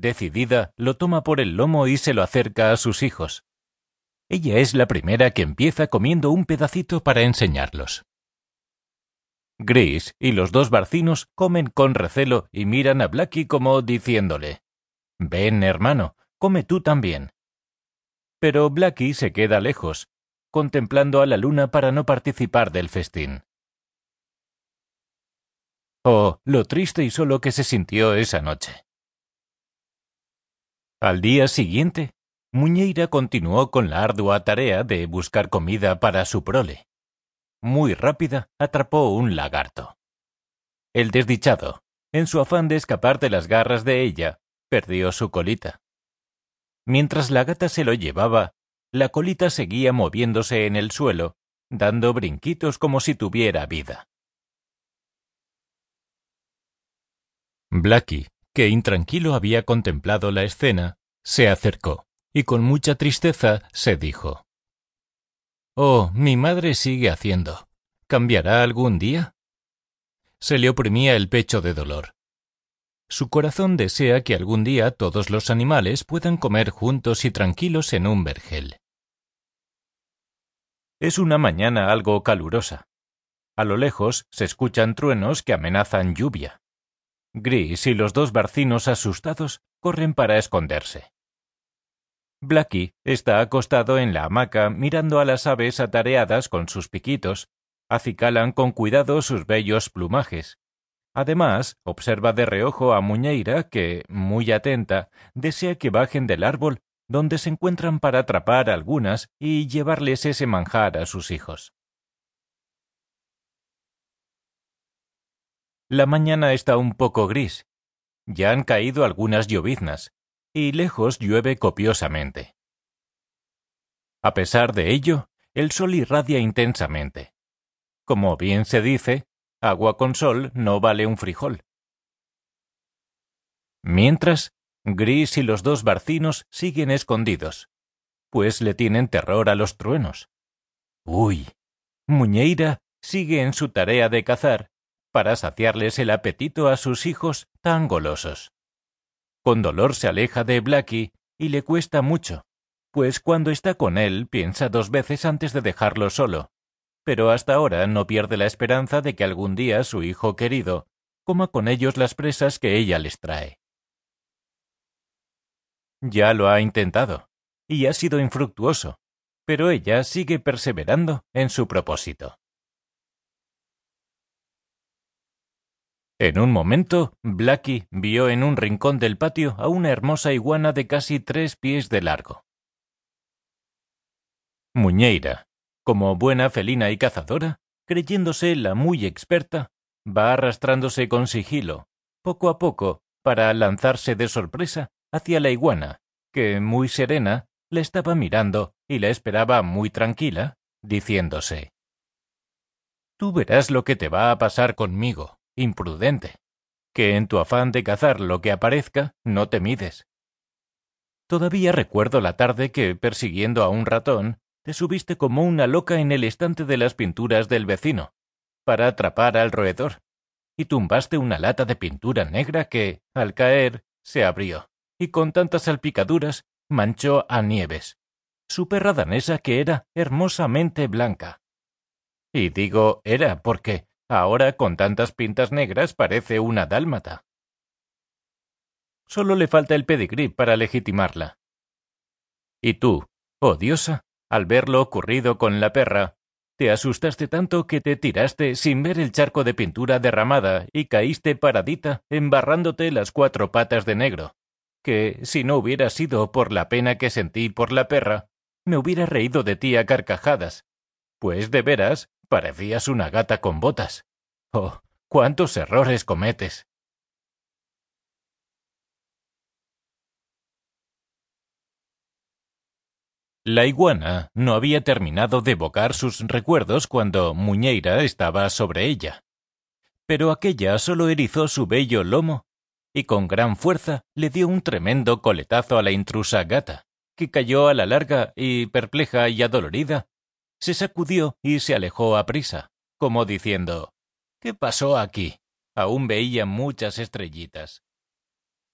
decidida, lo toma por el lomo y se lo acerca a sus hijos. Ella es la primera que empieza comiendo un pedacito para enseñarlos. Gris y los dos barcinos comen con recelo y miran a Blacky como diciéndole Ven, hermano, come tú también. Pero Blacky se queda lejos, contemplando a la luna para no participar del festín. Oh, lo triste y solo que se sintió esa noche. Al día siguiente, Muñeira continuó con la ardua tarea de buscar comida para su prole. Muy rápida, atrapó un lagarto. El desdichado, en su afán de escapar de las garras de ella, perdió su colita. Mientras la gata se lo llevaba, la colita seguía moviéndose en el suelo, dando brinquitos como si tuviera vida. Blacky, que intranquilo había contemplado la escena, se acercó, y con mucha tristeza se dijo Oh, mi madre sigue haciendo. ¿Cambiará algún día? Se le oprimía el pecho de dolor. Su corazón desea que algún día todos los animales puedan comer juntos y tranquilos en un vergel. Es una mañana algo calurosa. A lo lejos se escuchan truenos que amenazan lluvia. Gris y los dos barcinos asustados corren para esconderse. Blacky está acostado en la hamaca mirando a las aves atareadas con sus piquitos, acicalan con cuidado sus bellos plumajes. Además, observa de reojo a Muñeira que, muy atenta, desea que bajen del árbol donde se encuentran para atrapar algunas y llevarles ese manjar a sus hijos. La mañana está un poco gris. Ya han caído algunas lloviznas, y lejos llueve copiosamente. A pesar de ello, el sol irradia intensamente. Como bien se dice, agua con sol no vale un frijol. Mientras, Gris y los dos barcinos siguen escondidos, pues le tienen terror a los truenos. Uy, Muñeira sigue en su tarea de cazar para saciarles el apetito a sus hijos tan golosos. Con dolor se aleja de Blacky y le cuesta mucho, pues cuando está con él piensa dos veces antes de dejarlo solo, pero hasta ahora no pierde la esperanza de que algún día su hijo querido coma con ellos las presas que ella les trae. Ya lo ha intentado, y ha sido infructuoso, pero ella sigue perseverando en su propósito. En un momento, Blacky vio en un rincón del patio a una hermosa iguana de casi tres pies de largo. Muñeira, como buena felina y cazadora, creyéndose la muy experta, va arrastrándose con sigilo, poco a poco, para lanzarse de sorpresa hacia la iguana, que, muy serena, le estaba mirando y la esperaba muy tranquila, diciéndose Tú verás lo que te va a pasar conmigo imprudente, que en tu afán de cazar lo que aparezca no te mides. Todavía recuerdo la tarde que, persiguiendo a un ratón, te subiste como una loca en el estante de las pinturas del vecino, para atrapar al roedor, y tumbaste una lata de pintura negra que, al caer, se abrió, y con tantas salpicaduras manchó a Nieves, su perra danesa que era hermosamente blanca. Y digo era porque, Ahora con tantas pintas negras parece una dálmata. Solo le falta el pedigrí para legitimarla. Y tú, oh diosa, al ver lo ocurrido con la perra, te asustaste tanto que te tiraste sin ver el charco de pintura derramada y caíste paradita embarrándote las cuatro patas de negro, que, si no hubiera sido por la pena que sentí por la perra, me hubiera reído de ti a carcajadas, pues de veras Parecías una gata con botas. Oh, cuántos errores cometes. La iguana no había terminado de evocar sus recuerdos cuando Muñeira estaba sobre ella. Pero aquella solo erizó su bello lomo y con gran fuerza le dio un tremendo coletazo a la intrusa gata, que cayó a la larga y, perpleja y adolorida, se sacudió y se alejó a prisa, como diciendo ¿Qué pasó aquí? Aún veía muchas estrellitas.